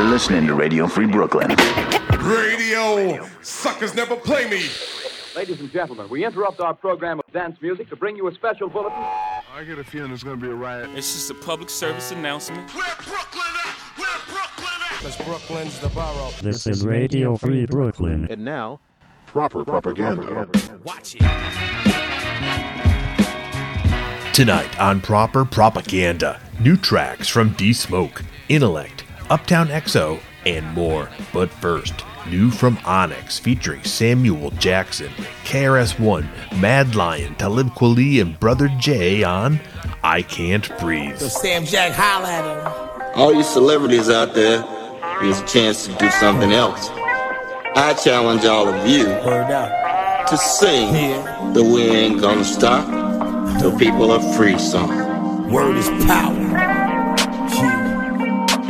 You're listening to Radio Free Brooklyn. Radio suckers never play me. Ladies and gentlemen, we interrupt our program of dance music to bring you a special bulletin. I get a feeling there's gonna be a riot. It's just a public service announcement. Where Brooklyn at? Where Brooklyn at? Cause Brooklyn's the borough. This is Radio Free Brooklyn. And now, Proper propaganda. Watch it. Tonight on Proper Propaganda, new tracks from D Smoke, Intellect, Uptown XO, and more. But first, new from Onyx featuring Samuel Jackson, KRS-One, Mad Lion, Talib Kweli, and Brother J on I Can't Breathe. So Sam Jack holla at him. all you celebrities out there, here's a chance to do something else. I challenge all of you Word up. to sing Yeah. the We Ain't Gonna Stop Till People Are Free song. Word is power.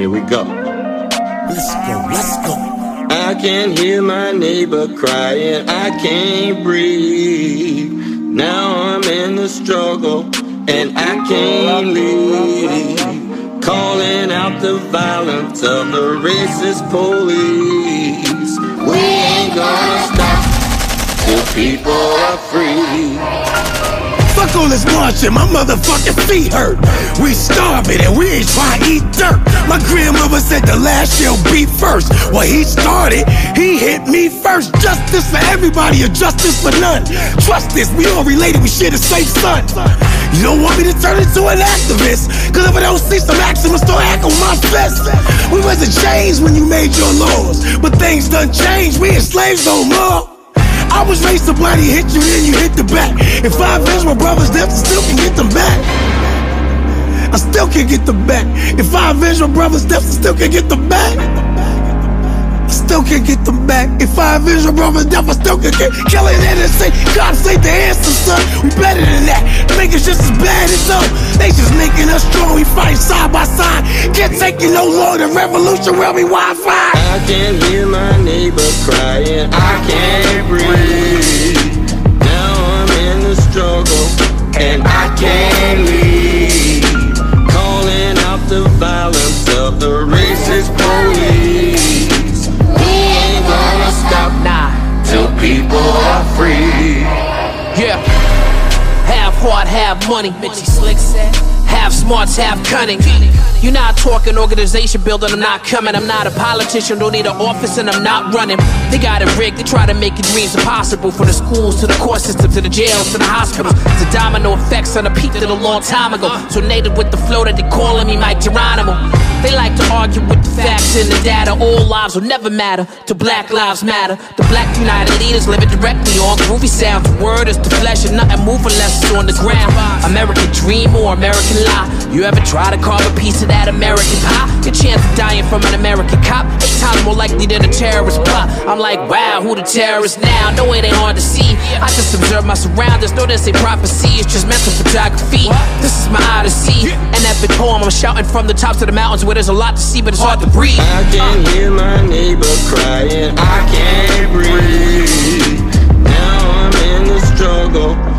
Here we go. Let's go, let's go. I can hear my neighbor crying, I can't breathe. Now I'm in the struggle and I can't leave. Calling out the violence of the racist police. We ain't gonna stop till people are free. All this marching, my motherfucking feet hurt. We starving and we ain't trying to eat dirt. My grandmother said the last shall be first. Well, he started, he hit me first. Justice for everybody or justice for none. Trust this, we all related, we share the same son. You don't want me to turn into an activist, cause if I don't see some action, start acting my fist. We wasn't changed when you made your laws, but things done changed, we ain't slaves no more. I was raised to bloody hit you, then you hit the back. If I avenge my brothers left, I still can get them back. I still can't get them back. If I avenge my brothers left, I still can get them back. I still can't get them back. If I my brothers left, I still can't get killing innocent. God save the answer, son. We better than that. Make us just as bad as them. They just making us strong. We fight side by side. Can't take it no oh longer. The revolution will be Wi-Fi. I can't hear my neighbor crying, I can't breathe. Now I'm in the struggle and I can't leave. Calling out the violence of the people are free. yeah. Half heart, half money. Mitchy Slick said. Half smarts, half cunning. You're not talking organization building, I'm not coming. I'm not a politician, don't need an office, and I'm not running. They got it rigged, they try to make your dreams impossible. From the schools to the court system to the jails to the hospitals. The domino effects on the peak did a long time ago. So native with the flow that they calling me Mike Geronimo. They like to argue with the facts and the data. All lives will never matter to Black Lives Matter. The Black United leaders live it directly on groovy sounds. The word is the flesh and nothing moving unless it's on the ground. American dream or American You ever try to carve a piece of that American pie? Your chance of dying from an American cop eight times more likely than a terrorist plot. I'm like, wow, who the terrorist now? No, it ain't hard to see. I just observe my surroundings. Know this ain't prophecy, it's just mental photography. This is my odyssey, an epic poem. I'm shouting from the tops of the mountains where there's a lot to see, but it's hard to breathe. I can hear my neighbor crying, I can't breathe. Now I'm in the struggle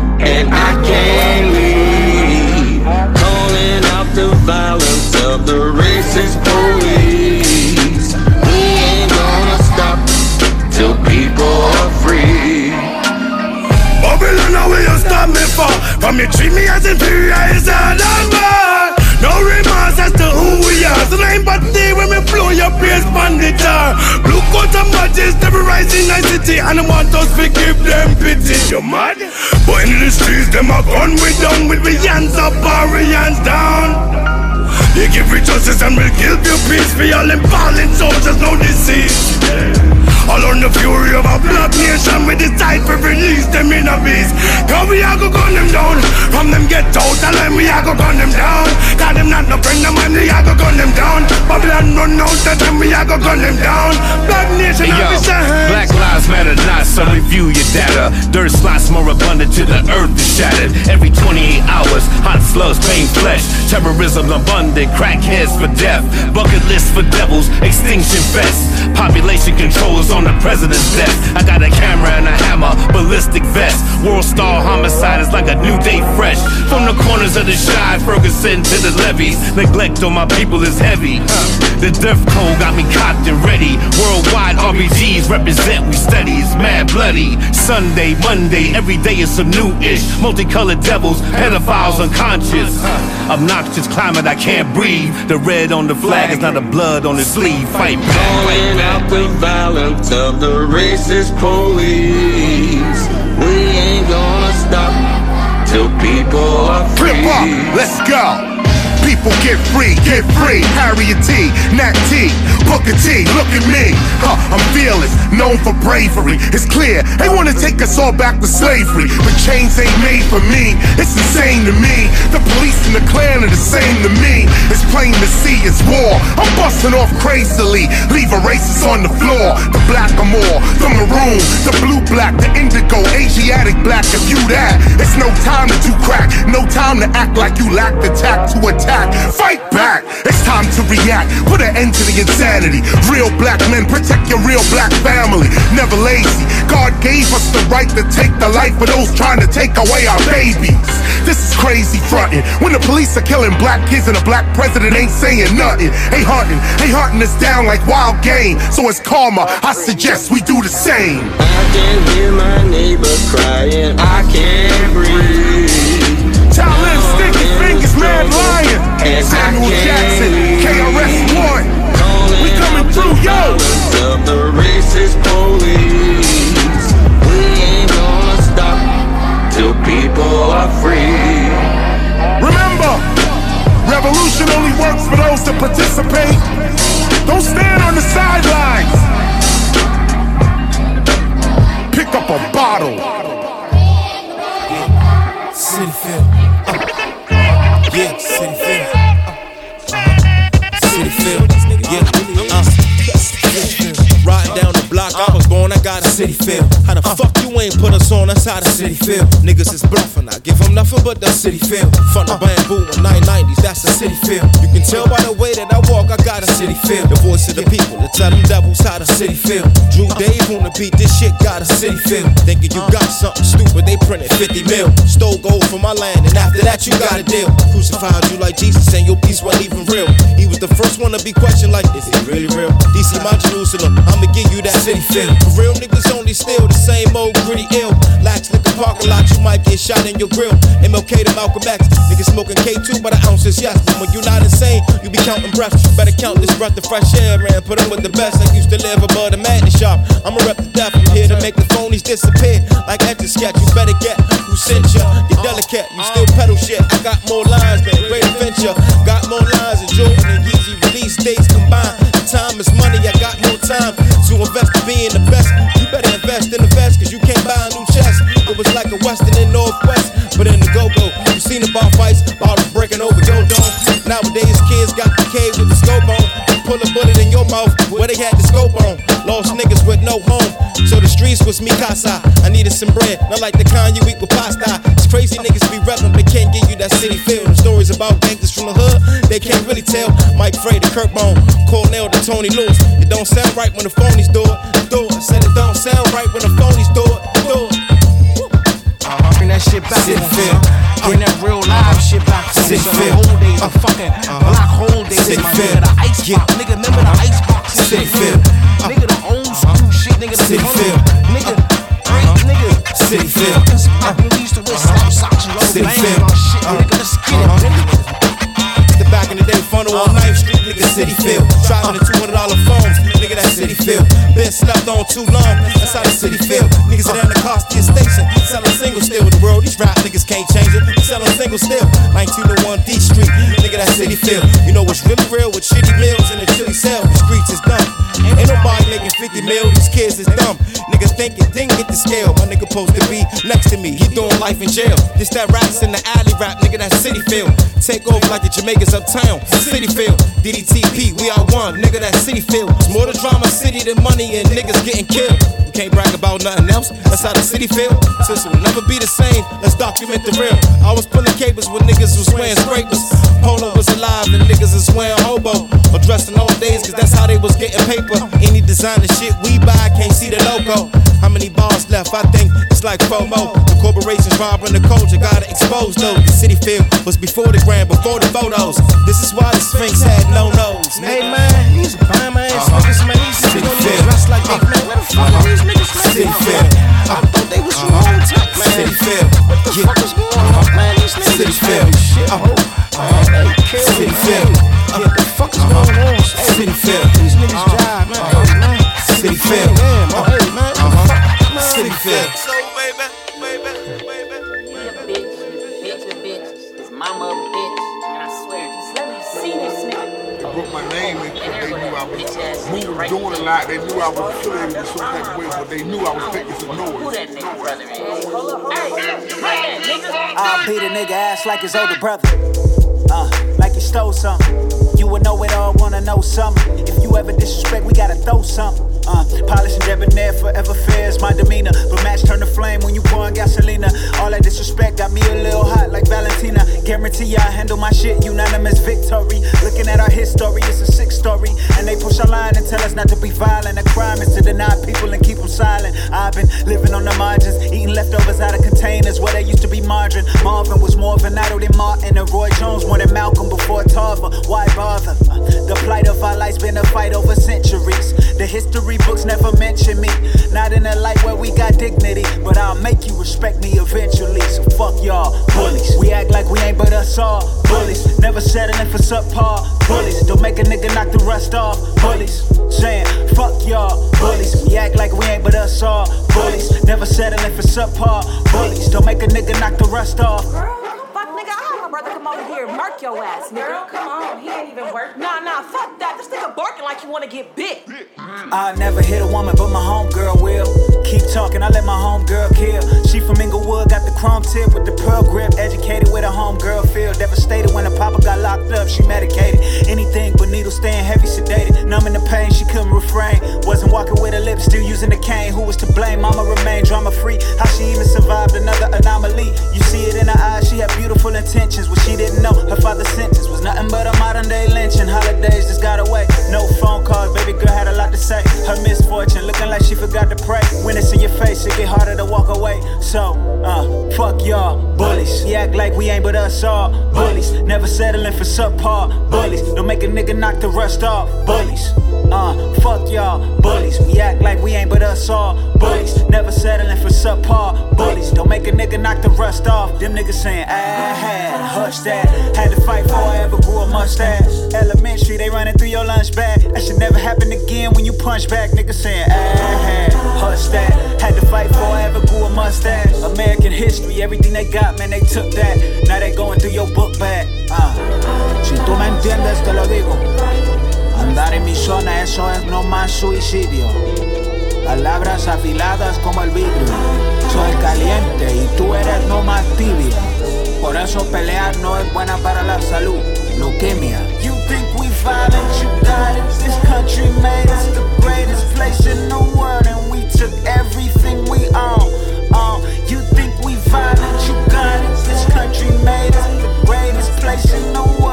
treat me as inferior, it's a done bad. No remorse as to who we are. So but day when we blow your praise on the jar. Blue coat and badges, every rising night city. And I want us to give them pity. You mad? But in the streets, them a gun we down with we hands up we hands down. You give me justice and we'll give you peace for all them fallen soldiers, no disease. All on the fury of a black nation, we decide to release them in a peace. Cause we are go gun them down. From them get out, and then we are go gun them down. Cause them not no friend of mine, we are go gun them down. Babylon run out, and then we are go gun them down. Black nation, Hey, yo. Black lives matter not, so review your data. Dirt slots more abundant till the earth is shattered. Every 28 hours, hot slugs, pain flesh. Terrorism abundant, crackheads for death. Bucket list for devils, extinction fest. Population controls on the president's desk. I got a camera and a hammer, ballistic vest. World star homicide is like a new day fresh. From the corners of the shy, Ferguson to the levee. levies. Neglect on my people is heavy. The death code got me cocked and ready. Worldwide RBGs represent, we steady. It's mad bloody. Sunday, Monday, every day is some new ish. Multicolored devils, pedophiles unconscious. Obnoxious climate, I can't breathe. The red on the flag is not the blood on the sleeve. Fight back, fight back. Of the racist police. We ain't gonna stop till people are free. Let's go. People get free, get free. Harriet T, Nat T, Booker T, look at me. Huh, I'm fearless, known for bravery. It's clear, they wanna take us all back to slavery. But chains ain't made for me, it's insane to me. The police and the Klan are the same to me. It's plain to see it's war. I'm busting off crazily, leave a racist on the floor. The black or more, from the maroon, the blue black, the indigo, Asiatic black. If you that, it's no time to do crack, no time to act like you lack the tact to attack. Fight back, it's time to react. Put an end to the insanity. Real black men, protect your real black family. Never lazy. God gave us the right to take the life of those trying to take away our babies. This is crazy frontin'. When the police are killing black kids and a black president ain't saying nothing. They hunting, they hunting us down like wild game. So it's karma. I suggest we do the same. I can hear my neighbor crying. I can't breathe. Talib, Sticky Fingaz, Mad Lion, And Samuel Jackson. KRS-One. We coming through, yo. violence Of the racist police. We ain't gonna stop till people are free. Remember, revolution only works for those that participate. Don't stand on the sidelines. Pick up a bottle. City feel. Yeah, city feel. Uh, city feel. Yeah, uh. Riding down the block, I was born, I got a city feel. How the fuck you ain't put us on? That's how the city feel. Niggas is bluffing, I give them nothing but the city feel. Front of bamboo in 990s, that's the city feel. You can tell by the way that I walk, I got a city feel. The voice of the people to tell them devils how the city feel. Drew Dave on the beat, this shit got a city feel. Thinking you got something stupid, they printed 50 mil. Stole gold from my land, and after that you got a deal. Crucified you like Jesus, and your peace wasn't even real. He was the first one to be questioned like, is he really real? DC my Jerusalem, I'ma give you that city feel. For real niggas only still the same old gritty ill. Lax liquor parking lot, you might get shot in your grill. MLK to Malcolm X, niggas smoking K2 by the ounces, yes. When you're not insane, you be counting breaths. You better count this breath of fresh air, man. Put 'em with the best. I used to live above the madness shop. I'ma rep the death. I'm here to make the phonies disappear. Like etch a sketch, you better get who sent ya. You're delicate, you still pedal shit. I got more lines than Great Adventure. Got more lines than Jordan and Yeezy release dates combined. Time is money, I got more time to invest in being the best. You better invest in the vest, cause you can't buy a new chest. It was like a western in Northwest, but in the go-go. You seen the bar fights, bottles breaking over your dome. Nowadays kids got the K with the scope on. Pull a bullet in your mouth where they had the scope on. Lost niggas with no home. So the streets was me casa. I needed some bread, not like the kind you eat with pasta. It's crazy niggas be reppin', but can't give you that city feel. Stories about gangsters from the hood, they can't really tell. Mike Frey to Kirkbone, Cornell to Tony Lewis. It don't sound right when the phonies do it. Do it. Said it don't sound right when the phonies. Do it. Uh-huh. That shit back. City feel. Bring that real live shit back. Uh-huh. Feel. The whole days, the fucking black hole days. My nigga, the ice box. Nigga, remember the ice box? and City feel. nigga? Nigga, the old uh-huh. school shit. Nigga, the color. feel. Nigga, right, nigga. City feel. Fucking spot. We used to wear slap socks and feel. on shit. Nigga, let's get it. Back in the day, funnel on 9th Street, nigga, city feel. Driving the $200 phones, nigga, that city feel. Been slept on too long, that's how the city feel. Niggas at the Costia station, selling single still with the world. These rap niggas can't change it. Selling single still. 1901 D Street, nigga, that city feel. You know what's really real with shitty meals 50 mil, these kids is dumb. Nigga thinking, didn't get the scale. My nigga supposed to be next to me, he doing life in jail. This that raps in the alley rap, nigga, that city feel. Take over like the Jamaicans uptown, city feel. DDTP, we are one, nigga, that city feel. It's more the drama city than money and niggas getting killed. You can't brag about nothing else, that's how the city feel. Since we'll never be the same, let's document the real. I was pulling capers when niggas was wearing scrapers. Polo was alive and niggas is wearing hobo. In old days, cause that's how they was getting paper. Any designer shit we buy, can't see the logo. How many bars left? I think it's like FOMO. The corporations robbing the culture, gotta expose those. The city feel was before the gram, before the photos. This is why the Sphinx had no nose. Hey man, these bum ass uh-huh. niggas, man. Uh-huh. Uh-huh. These niggas don't even dress like they man. Where the fuck are these niggas, man? City feel. I thought they was from home man. City feel. What the fuck is going on, man? These niggas City feel. fat as shit. Oh, man, they kill City man. Feel. What the fuck is going on? Hey, City feel. These niggas jive, man. Hey, man. City feel. Damn, oh, hey, man. Uh-huh. Fuck, man. City feel. Bitch with bitches. His mama a bitch. And I swear, just let me see this nigga. I put my name in because they knew I was moving, doing a lot. They knew I was affiliated with some type of way, but they knew I was making some Who noise. that nigga brother is? Hold up, hey, run that nigga. Beat a nigga ass like his older brother. Uh, like he stole something. You would know it all, wanna know something. If you ever disrespect, we gotta throw something. Uh, polish and debonair, forever fair is my demeanor. But match turn to flame when you pouring gasolina. All that disrespect got me a little hot like Valentina. Guarantee I handle my shit, unanimous victory. Looking at our history, it's a sick story. And they push our line and tell us not to be violent. A crime is to deny people and keep them silent. I've been living on the margins, eating leftovers out of containers where they used to be margarine. Marvin was more of an idol than Martin, and Roy Jones more than Malcolm before Why bother? The plight of our life's been a fight over centuries. The history books never mention me. Not in a light where we got dignity, but I'll make you respect me eventually. So fuck y'all, bullies. We act like we ain't but us all, bullies. Never settling for subpar, bullies. Don't make a nigga knock the rust off, bullies. Saying fuck y'all, bullies. We act like we ain't but us all, bullies. Never settling for subpar, bullies. Don't make a nigga knock the rust off. Come over here and murk your ass, nigga. Girl, come on. He ain't even work. Nah, nah, fuck that. This nigga barking like you wanna get bit. I never hit a woman, but my homegirl will. Keep talking, I let my homegirl kill. She from Inglewood, got the chrome tip with the pearl grip. Educated with a homegirl feel. Devastated when her papa got locked up, she medicated. Anything but needles staying heavy, sedated. Numbing the pain, she couldn't refrain. Wasn't walking with her lips, still using the cane. Who was to blame? Mama remained drama free. How she even survived another anomaly? You see it in her eyes, she had beautiful intentions. What she didn't know, her father's sentence was nothing but a modern day lynching. Holidays just got away. No phone calls, baby girl had a lot to say. Her misfortune, looking like she forgot to pray. When it's in your face, it get harder to walk away. So, uh, fuck y'all, bullies. We act like we ain't but us all, bullies. Never settling for subpar, bullies. Don't make a nigga knock the rust off, bullies. Uh, fuck y'all, bullies. We act like we ain't but us all, bullies. Never settling for subpar, bullies. Don't make a nigga knock the rust off. Them niggas saying, ah, hush that. Had to fight before I ever grew a mustache. Elementary, they running through your lunch bag. That should never happen again when you punch back. Niggas saying, ah, hush that. Had to fight before I ever grew a mustache. American history, everything they got, man, they took that. Now they going through your book bag. Ah, si tú me entiendes, te lo digo. Andar en mi zona, eso es no más suicidio. Palabras afiladas como el vidrio. Soy caliente y tú eres no más tibia. Por eso pelear no es buena para la salud. Leukemia. You think we violent, you got it. This country made us the greatest place in the world, and we took everything we own. Uh, you think we violent, you got it. This country made us the greatest place in the world,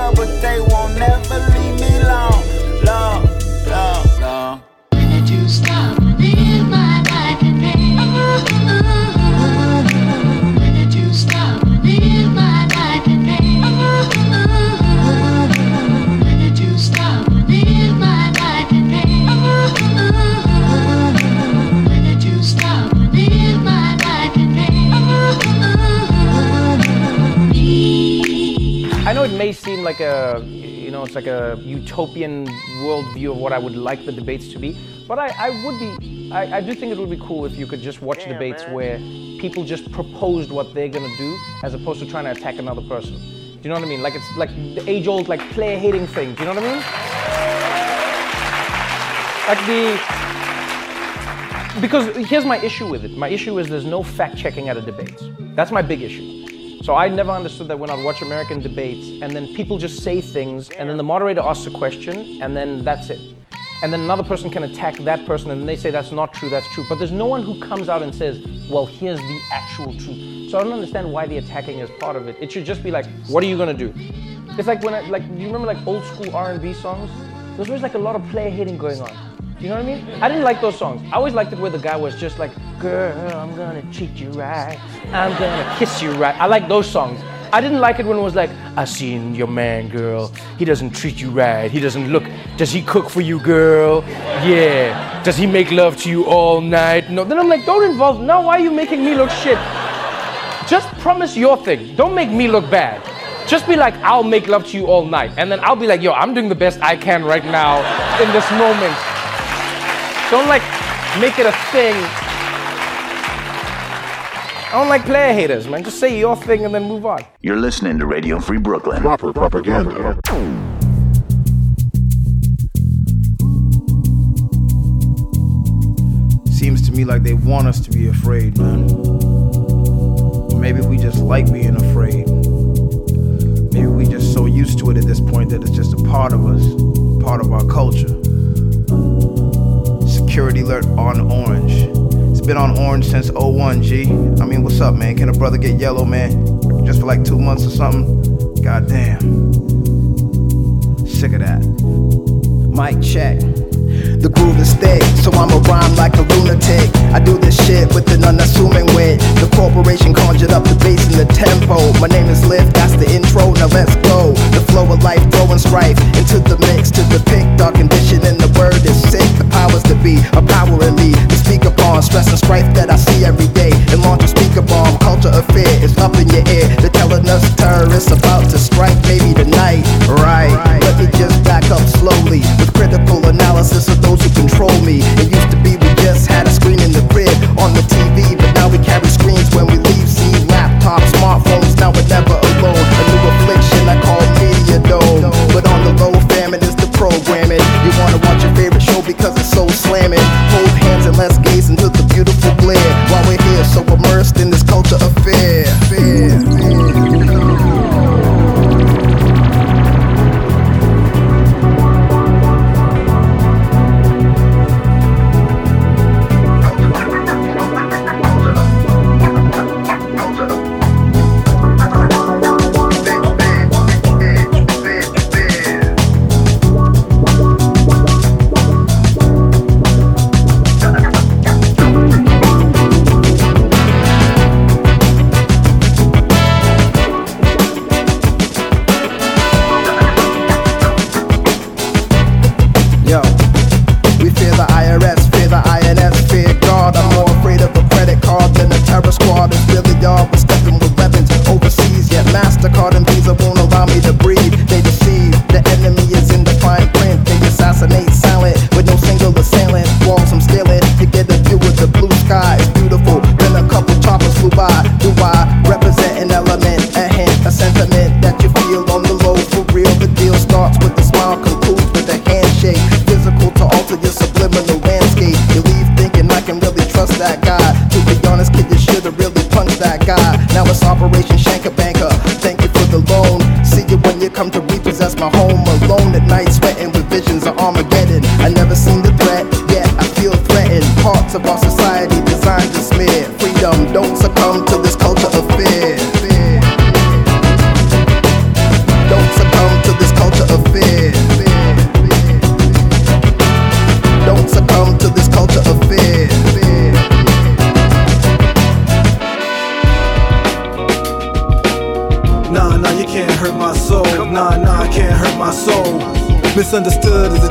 like a, you know, it's like a utopian worldview of what I would like the debates to be, but I, I would be, I, I do think it would be cool if you could just watch debates where people just proposed what they're gonna do as opposed to trying to attack another person. Do you know what I mean? Like it's like the age-old like player hating thing. Do you know what I mean? Like the because here's my issue with it. My issue is there's no fact checking at a debate. That's my big issue. So I never understood that when I'd watch American debates and then people just say things and then the moderator asks a question and then that's it. And then another person can attack that person and they say that's not true, that's true. But there's no one who comes out and says, well, here's the actual truth. So I don't understand why the attacking is part of it. It should just be like, what are you gonna do? It's like when I, like, you remember like old school R&B songs? There's always like a lot of player hating going on. You know what I mean? I didn't like those songs. I always liked it where the guy was just like Girl, I'm gonna treat you right. I'm gonna kiss you right. I like those songs. I didn't like it when it was like, I seen your man, girl. He doesn't treat you right. He doesn't look. Does he cook for you, girl? Yeah. Does he make love to you all night? No. Then I'm like, don't involve. Now, why are you making me look shit? Just promise your thing. Don't make me look bad. Just be like, I'll make love to you all night. And then I'll be like, yo, I'm doing the best I can right now in this moment. Don't like make it a thing. I don't like player haters, man. Just say your thing and then move on. You're listening to Radio Free Brooklyn. Proper propaganda. Seems to me like they want us to be afraid, man. Or maybe we just like being afraid. Maybe we just so used to it at this point that it's just a part of us, part of our culture. Security alert on orange. Been on orange since 01, G. I mean, what's up, man? Can a brother get yellow, man? Just for like two months or something? Goddamn. Sick of that. Mic check. The groove is thick, so I'ma rhyme like a lunatic. I do this shit with an unassuming wit. The corporation conjured up the bass and the tempo. My name is Lif, that's the intro, now let's go. The flow of life throwing strife into the mix to depict our condition, and the word is sick. The powers to be are power in me to speak upon stress and strife that I see every day. And launch a speaker bomb, culture of fear is up in your ear. They're telling us terrorists about to strike, maybe tonight. Right, let me just back up slowly with critical analysis of those who control me. It used to be we just had a screen in the crib on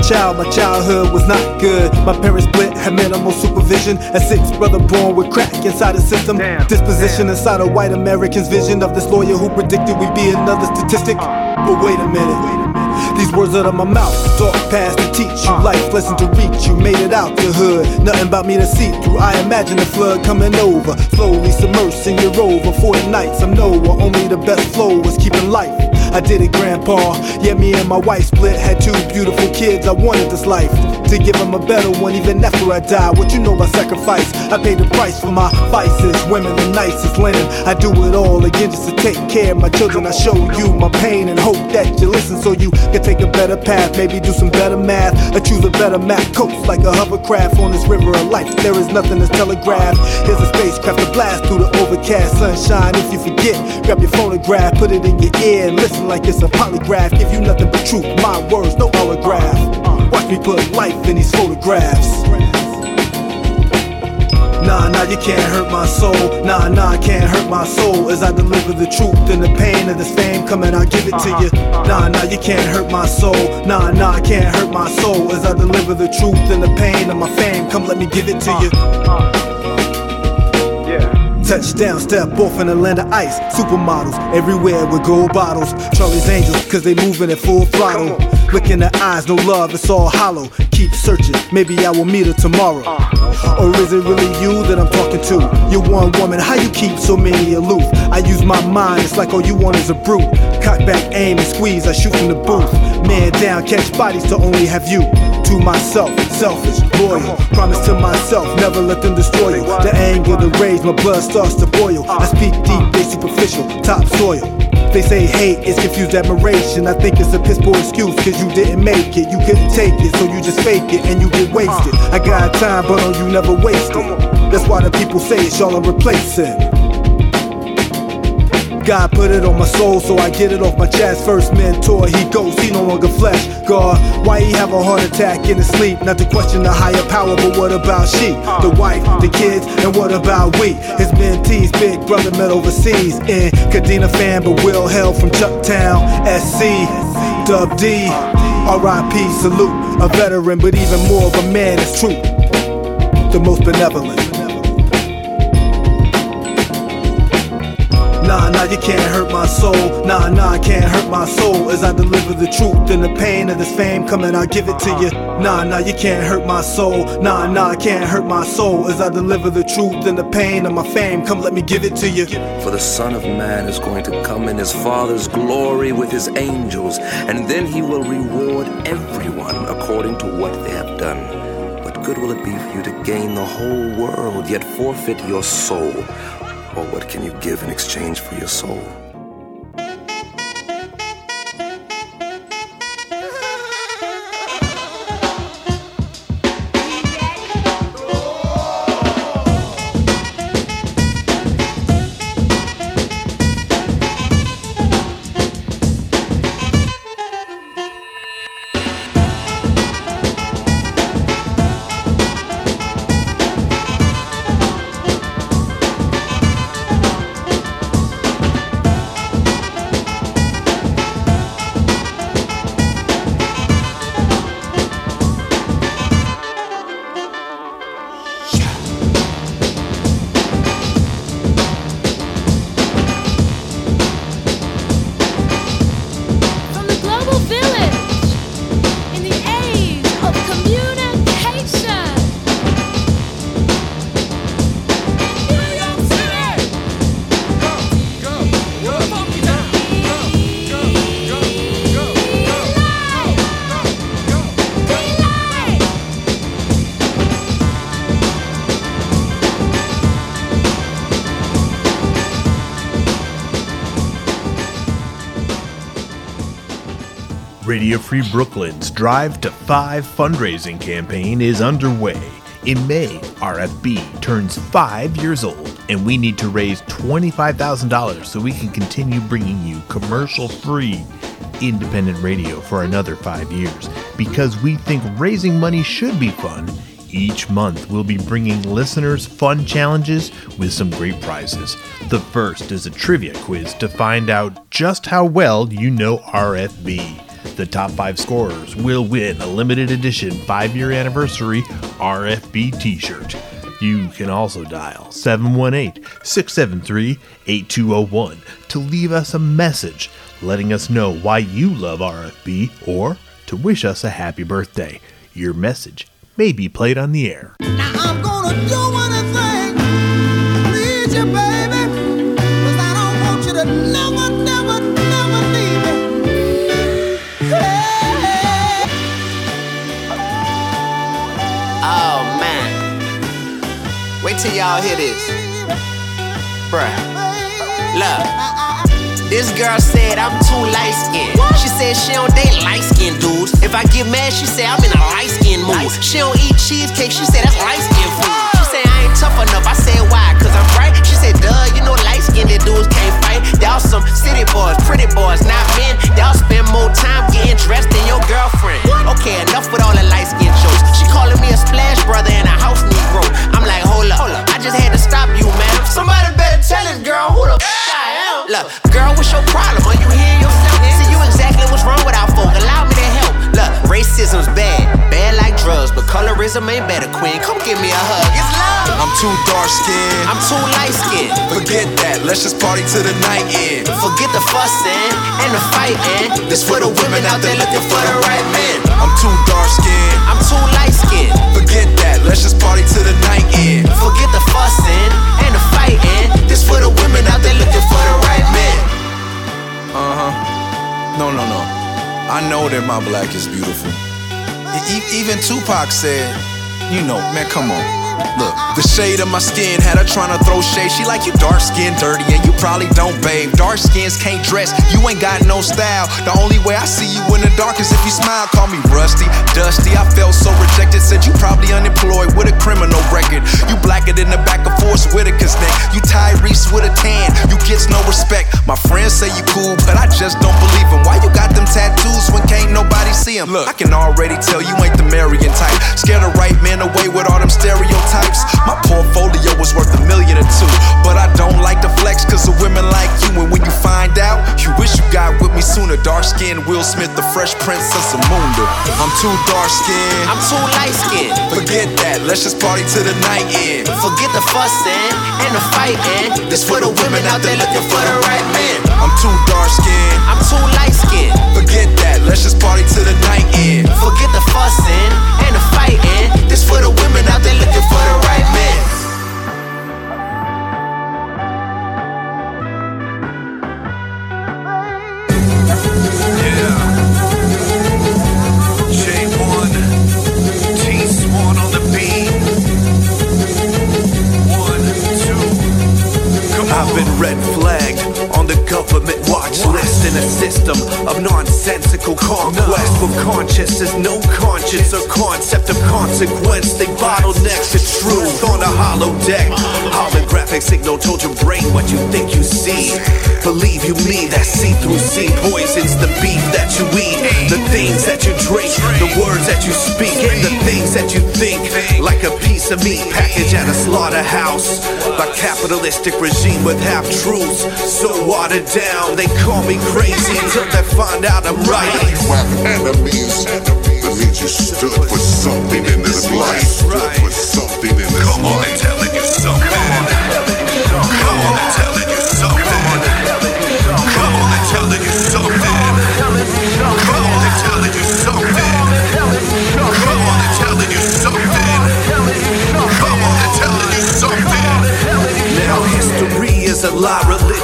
child, my childhood was not good. My parents split, had minimal supervision. A sixth brother born with crack inside the system. Disposition inside of white Americans' vision of this lawyer who predicted we'd be another statistic. Uh. But wait a minute. These words out of my mouth, talk past to teach you uh. life, lesson to reach you. Made it out the hood, nothing about me to see through. I imagine the flood coming over, slowly submersing your rover. For the nights I'm Noah, only the best flow was keeping life. I did it, Grandpa. Yeah, me and my wife split, had two beautiful kids. I wanted this life to give them a better one, even after I die. What you know about sacrifice? I paid the price for my vices, women the nicest linen. I do it all again just to take care of my children. I show you my pain and hope that you listen so you can take a better path. Maybe do some better math or choose a better map. Coast like a hovercraft on this river of life. There is nothing that's telegraphed. Here's a spacecraft to blast through the overcast sunshine. If you forget, grab your phonograph, put it in your ear and listen like it's a polygraph. Give you nothing but truth, my words, no holograph. Watch me put life in these photographs. Nah, nah, you can't hurt my soul. Nah, nah, I can't hurt my soul. As I deliver the truth and the pain of this fame, coming, I'll give it to uh-huh. you. Nah, nah, you can't hurt my soul. Nah, nah, I can't hurt my soul. As I deliver the truth and the pain of my fame, come, let me give it to uh-huh. you. Uh-huh. Touchdown, step off in the land of ice. Supermodels everywhere with gold bottles. Charlie's Angels, cause they moving at full throttle. Look in the eyes, no love, it's all hollow. Keep searching, maybe I will meet her tomorrow. Or is it really you that I'm talking to? You're one woman, how you keep so many aloof? I use my mind, it's like all you want is a brute. Cock back, aim, and squeeze, I shoot from the booth. Man down, catch bodies to only have you. To myself, selfish, loyal. Promise to myself, never let them destroy you. The anger, the rage, my blood starts to boil. I speak deep, they superficial, topsoil. They say hate is confused admiration. I think it's a piss poor excuse, cause you didn't make it. You couldn't take it, so you just fake it and you get wasted. I got time, but on you never wasted. That's why the people say it's y'all are replacing. God put it on my soul, so I get it off my chest. First mentor, he goes, he no longer flesh. God, why he have a heart attack in his sleep? Not to question the higher power, but what about she? The wife, the kids, and what about we? His mentees, big brother met overseas in Kadena fan, but Will Hell from Chucktown, SC, Dub D, RIP, salute. A veteran, but even more of a man is true. The most benevolent. Nah, nah, you can't hurt my soul. Nah, nah, I can't hurt my soul. As I deliver the truth and the pain of this fame coming, I'll give it to you. Nah, nah, you can't hurt my soul. Nah, nah, I can't hurt my soul. As I deliver the truth and the pain of my fame, come let me give it to you. For the Son of Man is going to come in his Father's glory with his angels, and then he will reward everyone according to what they have done. What good will it be for you to gain the whole world, yet forfeit your soul? Or what can you give in exchange for your soul? Free Brooklyn's Drive to 5 fundraising campaign is underway. In May, RFB turns five years old, and we need to raise $25,000 so we can continue bringing you commercial free independent radio for another five years. Because we think raising money should be fun, each month we'll be bringing listeners fun challenges with some great prizes. The first is a trivia quiz to find out just how well you know RFB. The top five scorers will win a limited edition five year anniversary RFB t shirt. You can also dial 718 673 8201 to leave us a message letting us know why you love RFB or to wish us a happy birthday. Your message may be played on the air. Y'all hear this. Bruh. Look. This girl said I'm too light skinned. She said she don't date light skinned dudes. If I get mad, she said I'm in a light skinned mood. She don't eat cheesecake. She said that's light skinned food. She said I ain't tough enough. I said why? Cause I'm bright. She said duh, you know light independent dudes can't fight. Y'all some city boys, pretty boys, not men. Y'all spend more time getting dressed than your girlfriend. Okay, enough with all the light skin jokes. She calling me a splash brother and a house negro. I'm like, hold up, hold up. I just had to stop you, man. Somebody better tell this girl who the f I am. Look, girl, what's your problem? Are you hearing yourself? See, you exactly what's wrong with our folk. Allow me to help. But colorism ain't better, queen. Come give me a hug. It's love. I'm too dark skinned. I'm too light skinned. Forget that. Let's just party to the night end. Forget the fussing and the fighting. This for the women out there looking for the right man. I'm too dark skinned. I'm too light skinned. Forget that. Let's just party to the night end. Forget the fussing and the fighting. This for the women out there looking for the right man. Uh huh. No, no, no. I know that my black is beautiful. Even Tupac said, you know, man, come on. Look, the shade of my skin had her trying to throw shade. She like you dark skin, dirty, and you probably don't bathe. Dark skins can't dress, you ain't got no style. The only way I see you in the dark is if you smile. Call me rusty, dusty. I felt so rejected. Said you probably unemployed with a criminal record. You blacker than the back of Forest Whitaker's neck. You Tyrese with a tan, you gets no respect. My friends say you cool, but I just don't believe them. See them? Look, I can already tell you ain't the marrying type. Scared to right man away with all them stereotypes. My portfolio was worth a million or two, but I don't like to flex cause of women like you. And when you find out, you wish you got with me sooner. Dark skinned Will Smith, the fresh prince of Zamunda. I'm too dark skinned. I'm too light skinned. Forget that, let's just party to the night end. Forget the fussing and the fighting. This for the women out there looking for the right man. I'm too dark skinned. I'm too light skinned. Forget that, let's just party to the night end. Forget the fussing and the fighting. This for the women out there looking for the right man. Yeah. J1, T Swan on the beat. One, two, come on. I've been red flagged the government watch list in a system of nonsensical conquest. Where conscious is no conscience or concept of consequence. They bottleneck the truth on a hollow deck. Holographic signal told your brain what you think you see. Believe you me, that see-through sea poisons the beef that you eat, the things that you drink, the words that you speak, and the things that you think. Like a piece of meat packaged at a slaughterhouse. A capitalistic regime with half truths, so watered down. They call me crazy until they find out I'm right. You have enemies. That means you stood for something in this life. Stood for something in this life. Come on, they're telling you something.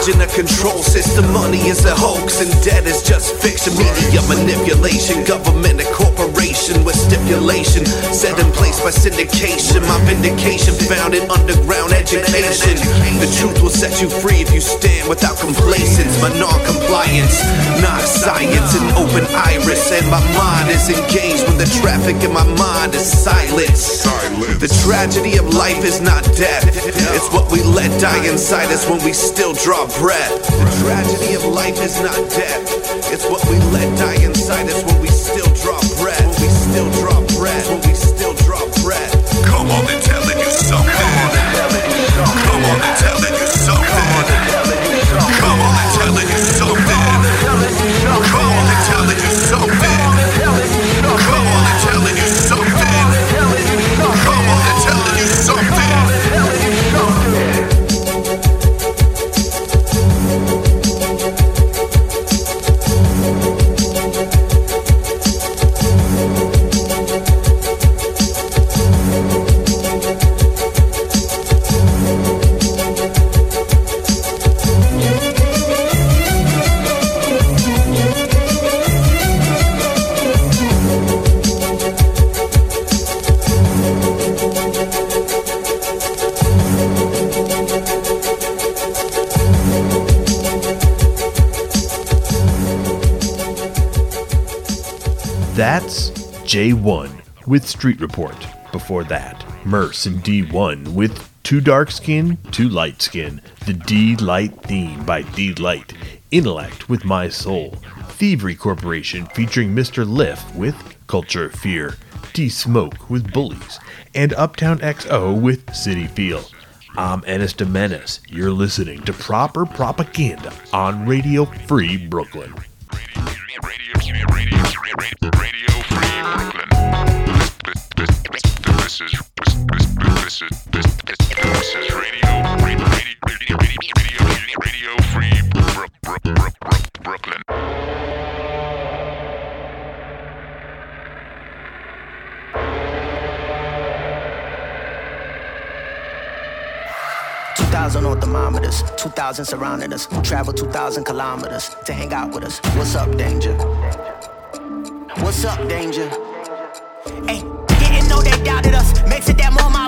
Religion a control system, money is a hoax, and debt is just fiction. Media manipulation, government a corporation with stipulation set in place by syndication. My vindication found in underground education. The truth will set you free if you stand without complacence. My non-compliance, not science, an open iris, and my mind is engaged when the traffic in my mind is silence. The tragedy of life is not death, it's what we let die inside us when we still draw breath. The tragedy of life is not death, it's what we let die inside us when we still draw breath. J1 with Street Report. Before that, Murs and Dee-1 with Too Dark Skin, Too Light Skin, the Dee-Lite theme by Dee-Lite, Intellect with My Soul, Thievery Corporation featuring Mr. Lif with Culture Fear, D Smoke with Bullies, and Uptown XO with City Feel. I'm Ennis de Menace. You're listening to Proper Propaganda on Radio Free Brooklyn. Radio Free Brooklyn. This is this this is this this, this is radio radio radio radio radio free Brooklyn. Two thousand on thermometers, two thousand surrounding us. Travel two thousand kilometers to hang out with us. What's up, danger? What's up, danger? it us. Makes it that more my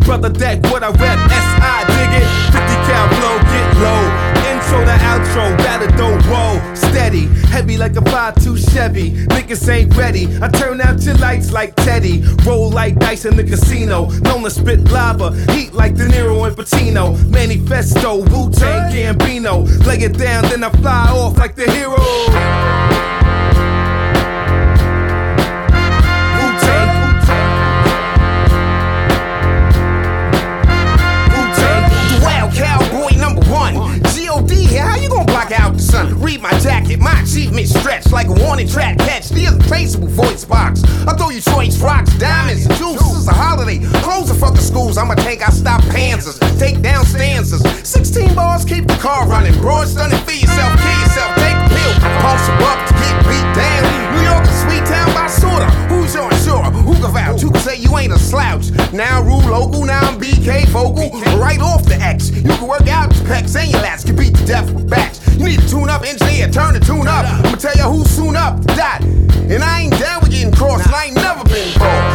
Brother Deck, what I rap, S.I. dig it. 50 cal blow, get low. Intro to outro, battle don't roll. Steady, heavy like a 5'2 Chevy. Niggas ain't ready. I turn out your lights like Teddy. Roll like dice in the casino. Known to spit lava. Heat like De Niro and Pacino. Manifesto, Wu Tang, Gambino. Lay it down, then I fly off like the hero. stretch like a warning track. Catch the untraceable voice box. I throw you choice rocks, diamonds, and juice. It's a holiday. Close the fucking schools. I'ma take I stop panzers. Take down stanzas. 16 bars, keep the car running. Broad stunning, feed yourself, kill yourself. Take a pill. Pulse a buck to get beat down. New York is sweet town by sorta. Who's your insurer? Who can vouch? Who can say you ain't a slouch? Now rule local, now I'm BK vocal. Right off the X. You can work out your pecs and your lats. Can beat the death with bats. Need to tune up, engineer, turn the tune up. I'ma tell you who's soon up, dot. And I ain't down with getting crossed, and I ain't never been crossed.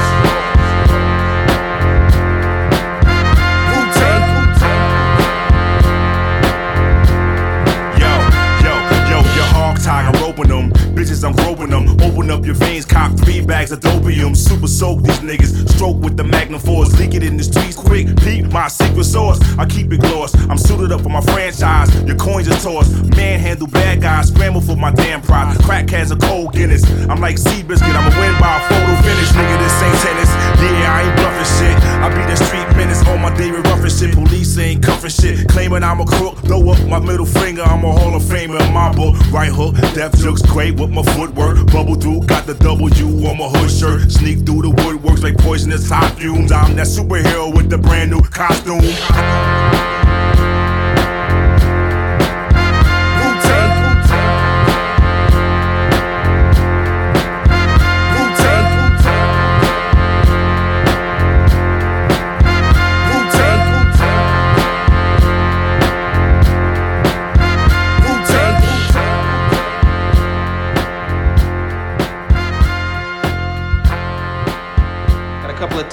Bitches, I'm groping them. Open up your veins, cop three bags of dopium. Super soak these niggas. Stroke with the Magnum Force. Leak it in the streets quick. Peep my secret sauce. I keep it gloss. I'm suited up for my franchise. Your coins are tossed. Manhandle bad guys. Scramble for my damn pride. Crack has a cold Guinness. I'm like Seabiscuit. I'ma win by a photo finish. Nigga, this ain't tennis. Yeah, I ain't bluffing shit. I be the street menace on my David Ruffin shit. Police ain't cuffing shit. Claiming I'm a crook. Throw up my middle finger. I'm a Hall of Famer in my book. Right hook. Death looks great with my footwork. Bubble through. Got the W on my hood shirt. Sneak through the woodworks like poisonous hot fumes. I'm that superhero with the brand new costume.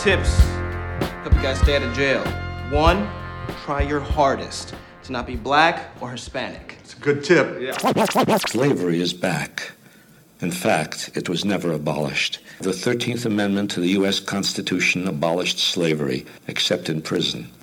Tips. Hope you guys stay out of jail. One, try your hardest to not be black or Hispanic. It's a good tip. Yeah. Slavery is back. In fact, it was never abolished. The 13th Amendment to the U.S. Constitution abolished slavery, except in prison.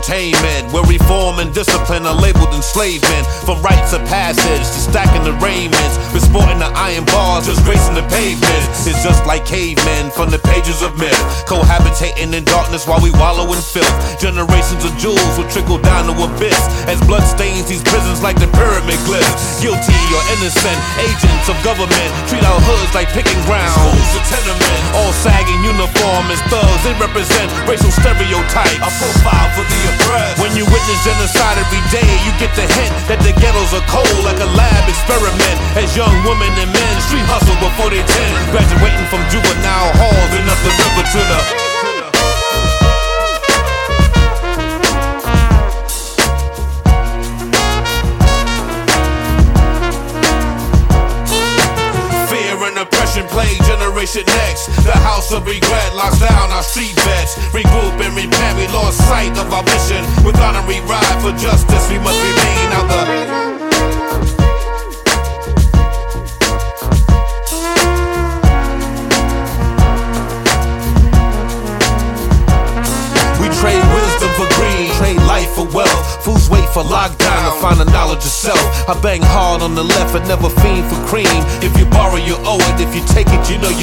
of discipline are labeled enslavement. From rites of passage to stacking the raiments, with sporting the iron bars, just gracing the pavement. It's just like cavemen from the pages of myth, cohabitating in darkness while we wallow in filth. Generations of jewels will trickle down to abyss as blood stains these prisons like the pyramid glyphs. Guilty or innocent agents of government treat our hoods like picking grounds. Schools to tenement, all sagging uniform as thugs. They represent racial stereotypes. A profile for the oppressed. When you witness genocide day, you get the hint that the ghettos are cold like a lab experiment. As young women and men street hustle before they tend, graduating from juvenile halls and up the river to the. Fear and oppression play generation next. The house of regret locks down our street vets. Regroup and repent, we lost sight of our mission. We're gonna ride for justice, we must remain out the. We trade wisdom for greed, trade life for wealth. Fools wait for lockdown to find the knowledge of self. I bang hard on the left and never fiend for cream. If you borrow, you owe it. If you take it, you know going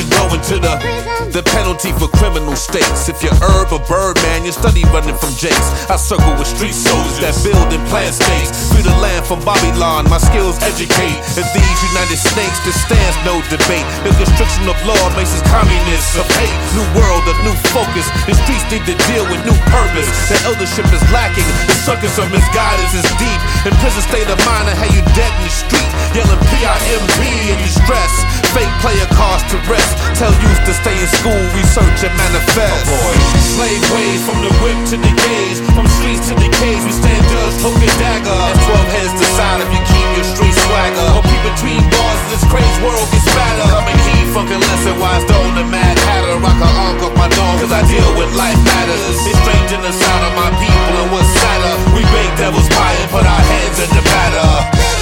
to the the penalty for criminal states. If you're herb or bird man, you study running from jakes. I circle with street soldiers that build and plant states. Through the land from Babylon, my skills educate. As these United Snakes, there stands no debate. The constriction of law makes us communists of hate. New world, a new focus. The streets need to deal with new purpose. The eldership is lacking. The circus of misguidance is deep. In prison state of mind, I you dead in the street. Yelling PIMP in distress. Fake player cars to rest. Tell youth to stay in school, research and manifest. Slave ways from the whip to the gaze. From streets to the cage, we stand judge, hook and dagger. And 12 heads decide if you keep your street swagger. Or be between bars, this crazy world gets fatter. Coming heat, fucking lesson, wise stone the mad hatter. Rock a arc off my dome, cause I deal with life matters. It's strange in the sound of my people and what's sadder. We bake devil's pie and put our hands in the batter.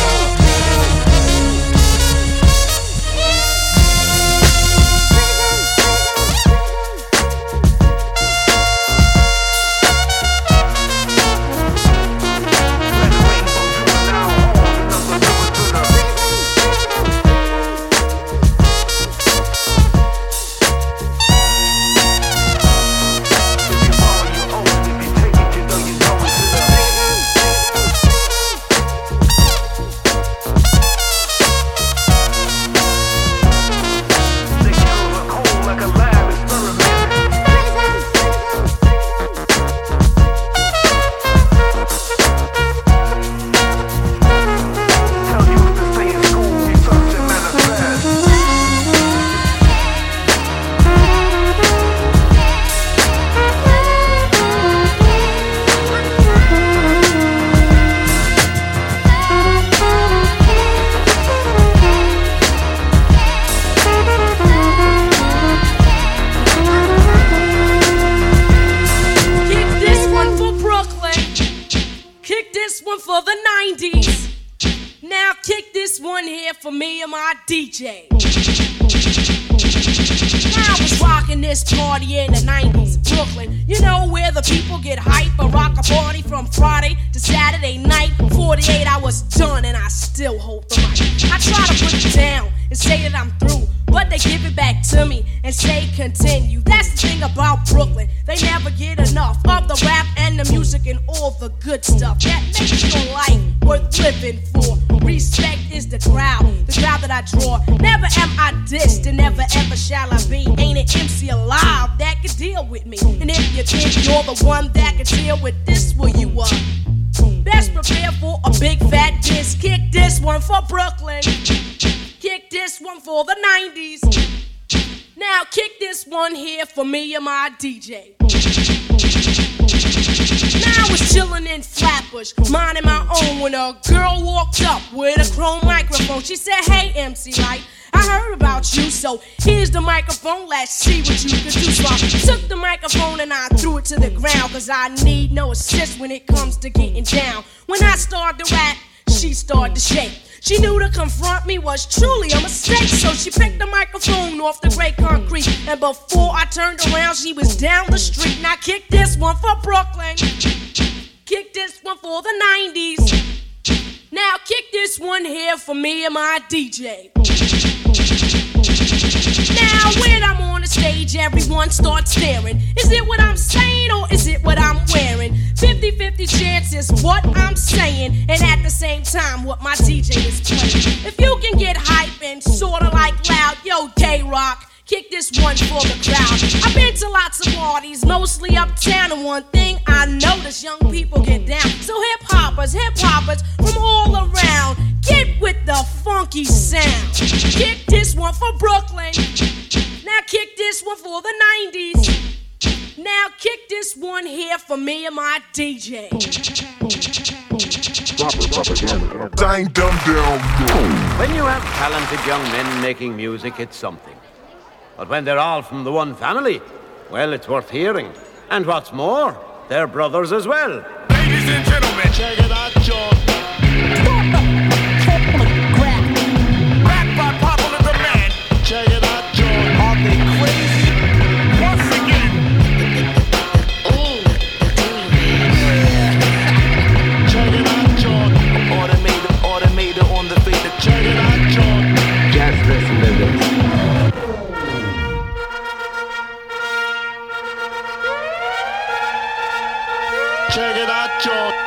For me and my DJ. Now I was chillin' in Flatbush, minding my own, when a girl walked up with a chrome microphone. She said, Hey, MC Lyte. I heard about you, so here's the microphone. Let's see what you can do. So I took the microphone and I threw it to the ground. Cause I need no assist when it comes to getting down. When I started to rap, she started to shake. She knew to confront me was truly a mistake, so she picked the microphone off the gray concrete. And before I turned around, she was down the street. Now kick this one for Brooklyn. Kick this one for the 90s. Now kick this one here for me and my DJ. Now when I'm stage, everyone starts staring. Is it what I'm saying or is it what I'm wearing? 50-50 chances what I'm saying, and at the same time what my DJ is playing. If you can get hype and sorta like loud, yo, K Rock. Kick this one for the crowd. I've been to lots of parties, mostly uptown, and one thing I notice young people get down. So hip hoppers, hip hoppers from all around, get with the funky sound. Kick this one for Brooklyn. Now kick this one for the 90s. Now kick this one here for me and my DJ. Dang dumb down. When you have talented young men making music, it's something. But when they're all from the one family, well, it's worth hearing. And what's more, they're brothers as well. Ladies and gentlemen, check it out, John. Just listen to this. Check it out, John.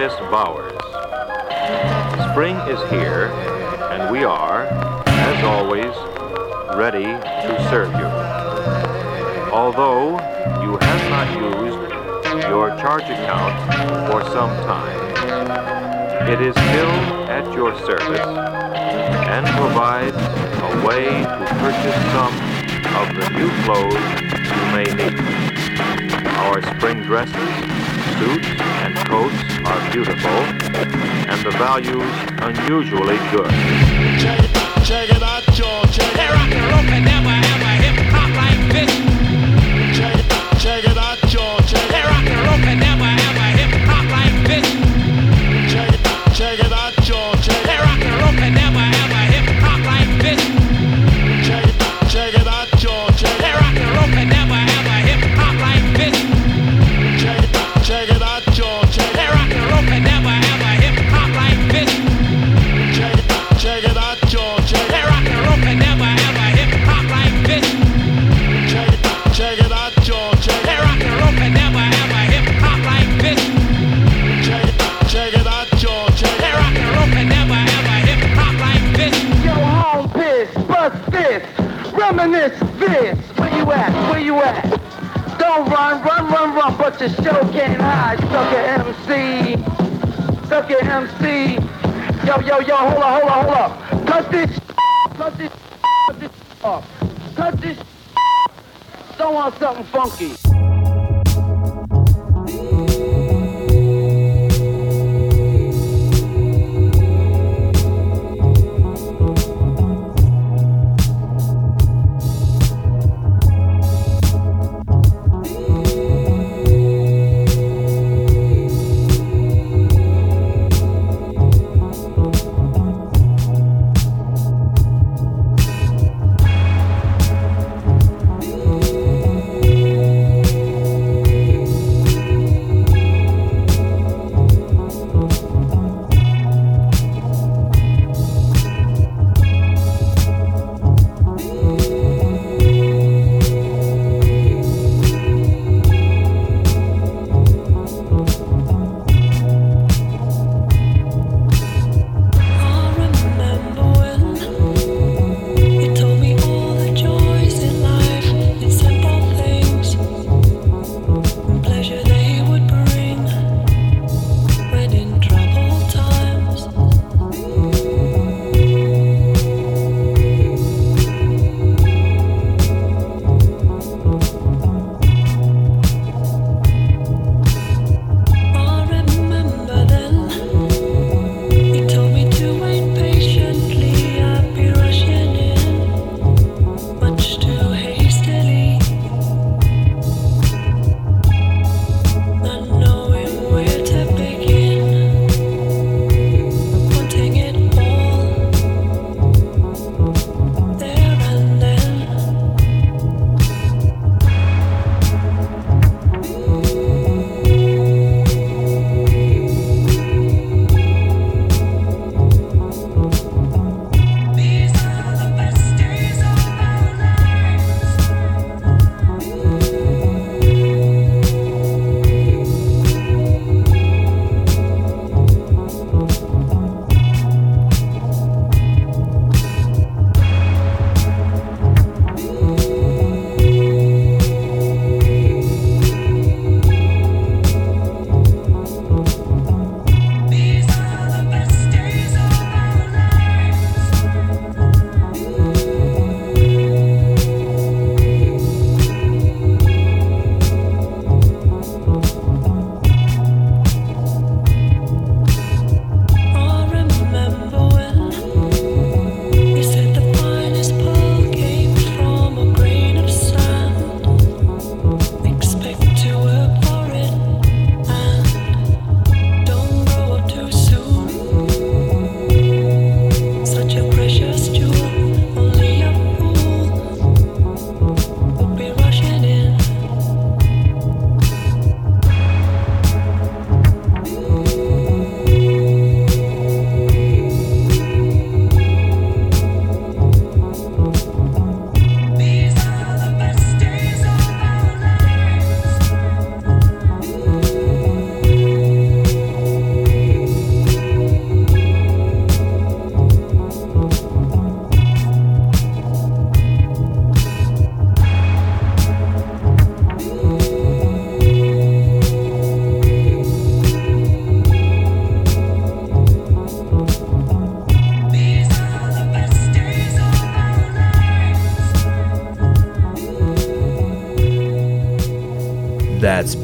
Miss Bowers, spring is here, and we are, as always, ready to serve you. Although you have not used your charge account for some time, it is still at your service and provides a way to purchase some of the new clothes you may need. Our spring dresses, suits, and coats are beautiful, and the values unusually good. Check it out, y'all. Check it out. Hey, rock and never ever hip hop like this. Check it, check it out, y'all. Check it out. never ever this. Where you at? Where you at? Don't run, run, run, run, but your show can't hide. Sucker MC, sucker MC. Yo, yo, yo, hold up, hold up, hold up. Cut this, cut this, cut this off. Cut this. Don't want something funky.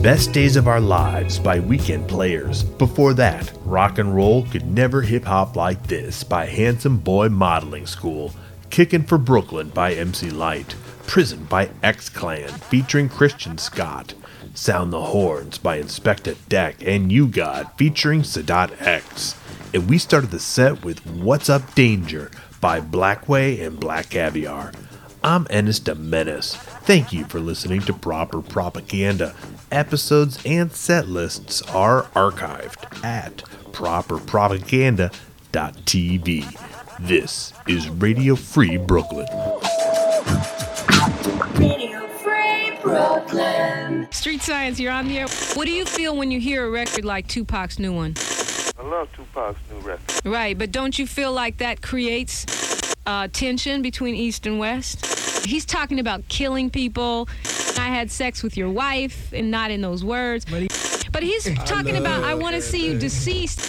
Best Days of Our Lives by Weekend Players. Before that, Rock and Roll Could Never Hip Hop Like This by Handsome Boy Modeling School. Kickin' for Brooklyn by MC Lyte. Prison by X Clan featuring Christian Scott. Sound the Horns by Inspectah Deck and U-God featuring Sadat X. And we started the set with What's Up Danger by Blackway and Black Caviar. I'm Ennis de Menace. Thank you for listening to Proper Propaganda. Episodes and set lists are archived at properpropaganda.tv. This is Radio Free Brooklyn. Radio Free Brooklyn. Street Science, you're on the air. What do you feel when you hear a record like Tupac's new one? I love Tupac's new record. Right, but don't you feel like that creates uh, tension between East and West? He's talking about killing people. I had sex with your wife, and not in those words. But, he, but he's talking about, I want to see you deceased.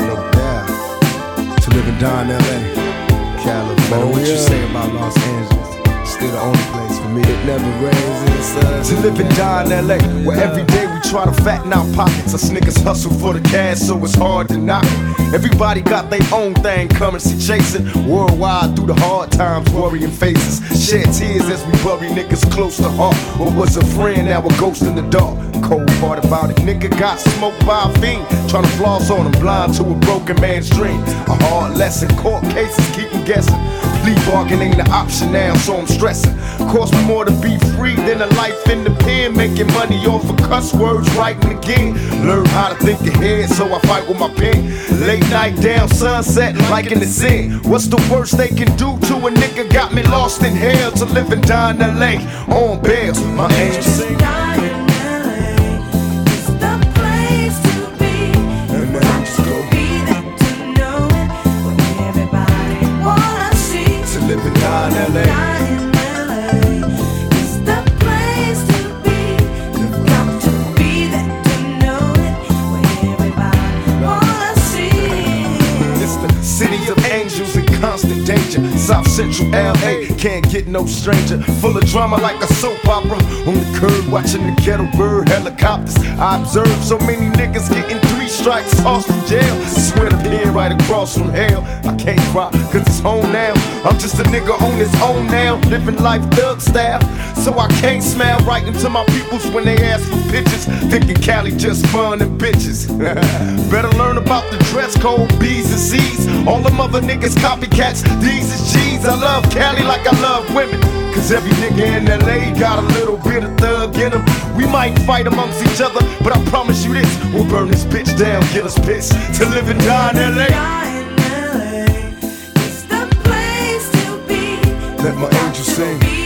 No doubt. To live and die in LA, California. What you say about Los Angeles? Still the only place for me. It never rains in the sun. To live and die in LA, where every day we try to fatten our pockets. Us niggas hustle for the cash, so it's hard to knock. Everybody got their own thing, currency chasing. Worldwide through the hard times, worrying faces. Shed tears as we bury niggas close to heart. What was a friend, now a ghost in the dark. Cold part about it, nigga got smoked by a fiend. Trying to floss on him, blind to a broken man's dream. A hard lesson, court cases keep him guessing. Plea bargain ain't an option now, so I'm stressing. Cost more to be free than a life in the pen. Making money off of cuss words, writing again. Learn how to think ahead, so I fight with my pen. Late night down, sunset, like in the sin. What's the worst they can do to a nigga? Got me lost in hell to live and die in LA on bail. My angels. To live and die in LA. South Central LA can't get no stranger. Full of drama like a soap opera. On the curb watching the ghetto bird helicopters. I observe so many niggas getting three strikes, tossed from jail. Swear to being right across from hell. I can't cry cause it's home now. I'm just a nigga on his own now. Living life thug style. So I can't smile right into my peoples when they ask pictures. Thinking Cali just fun and bitches. Better learn about the dress code, B's and C's. All them other niggas copycats, these is G's. I love Cali like I love women. Cause every nigga in LA got a little bit of thug in him. We might fight amongst each other, but I promise you this we'll burn this bitch down, get us pissed to live and die in LA. Let my angel sing.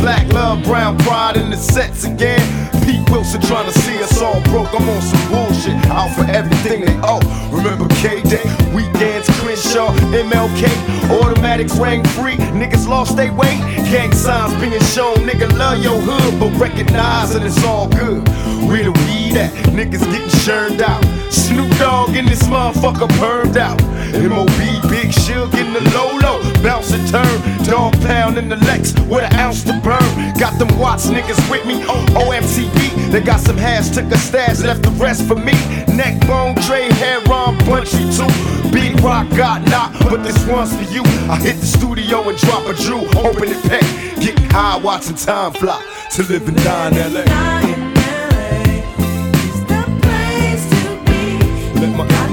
Black love, brown pride in the sets again. Wilson trying to see us all broke. I'm on some bullshit. Out for everything they owe. Remember K Day, weekends, Crenshaw, MLK, automatics rang free. Niggas lost their weight. Gang signs being shown. Nigga love your hood, but recognize that it's all good. Where the weed at? Niggas getting churned out. Snoop Dogg in this motherfucker permed out. MOB, Big Shug in the low low. Bounce and turn. Dog pound in the Lex with an ounce to burn. Got them Watts niggas with me. OMTB. They got some hash, took a stash, left the rest for me. Neck bone, trade, hair on, punchy too. Big rock got knocked, but this one's for you. I hit the studio and drop a Drew, open it pack. Getting high, watching time fly. To live and die in LA. Let my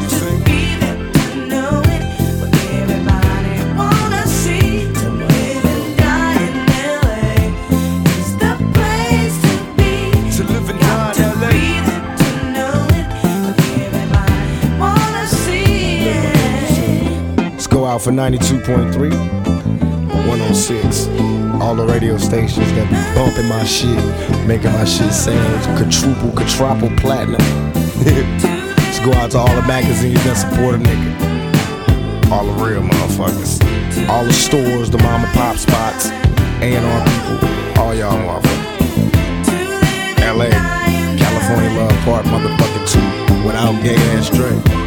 For 92.3, 106. All the radio stations that be bumping my shit, making my shit sound quadruple, quadruple platinum. Let's go out to all the magazines that support a nigga. All the real motherfuckers. All the stores, the mom and pop spots. A&R people, all y'all motherfuckers. LA, California Love Part motherfucking 2, without gay ass Dre.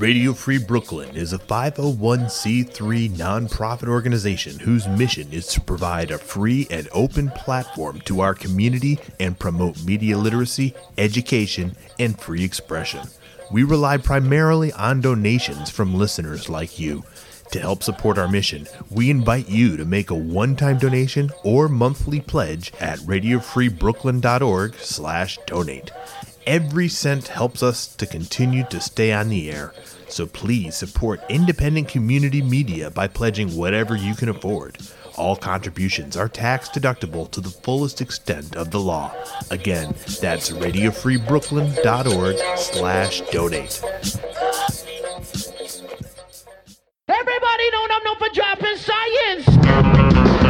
Radio Free Brooklyn is a 501c3 nonprofit organization whose mission is to provide a free and open platform to our community and promote media literacy, education, and free expression. We rely primarily on donations from listeners like you. To help support our mission, we invite you to make a one-time donation or monthly pledge at radiofreebrooklyn.org/donate. Every cent helps us to continue to stay on the air. So please support independent community media by pledging whatever you can afford. All contributions are tax deductible to the fullest extent of the law. Again, that's radiofreebrooklyn.org slash donate. Everybody know I'm known for dropping science.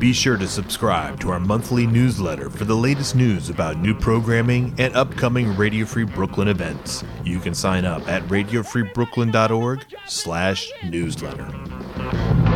be sure to subscribe to our monthly newsletter for the latest news about new programming and upcoming Radio Free Brooklyn events. You can sign up at radiofreebrooklyn.org slash newsletter.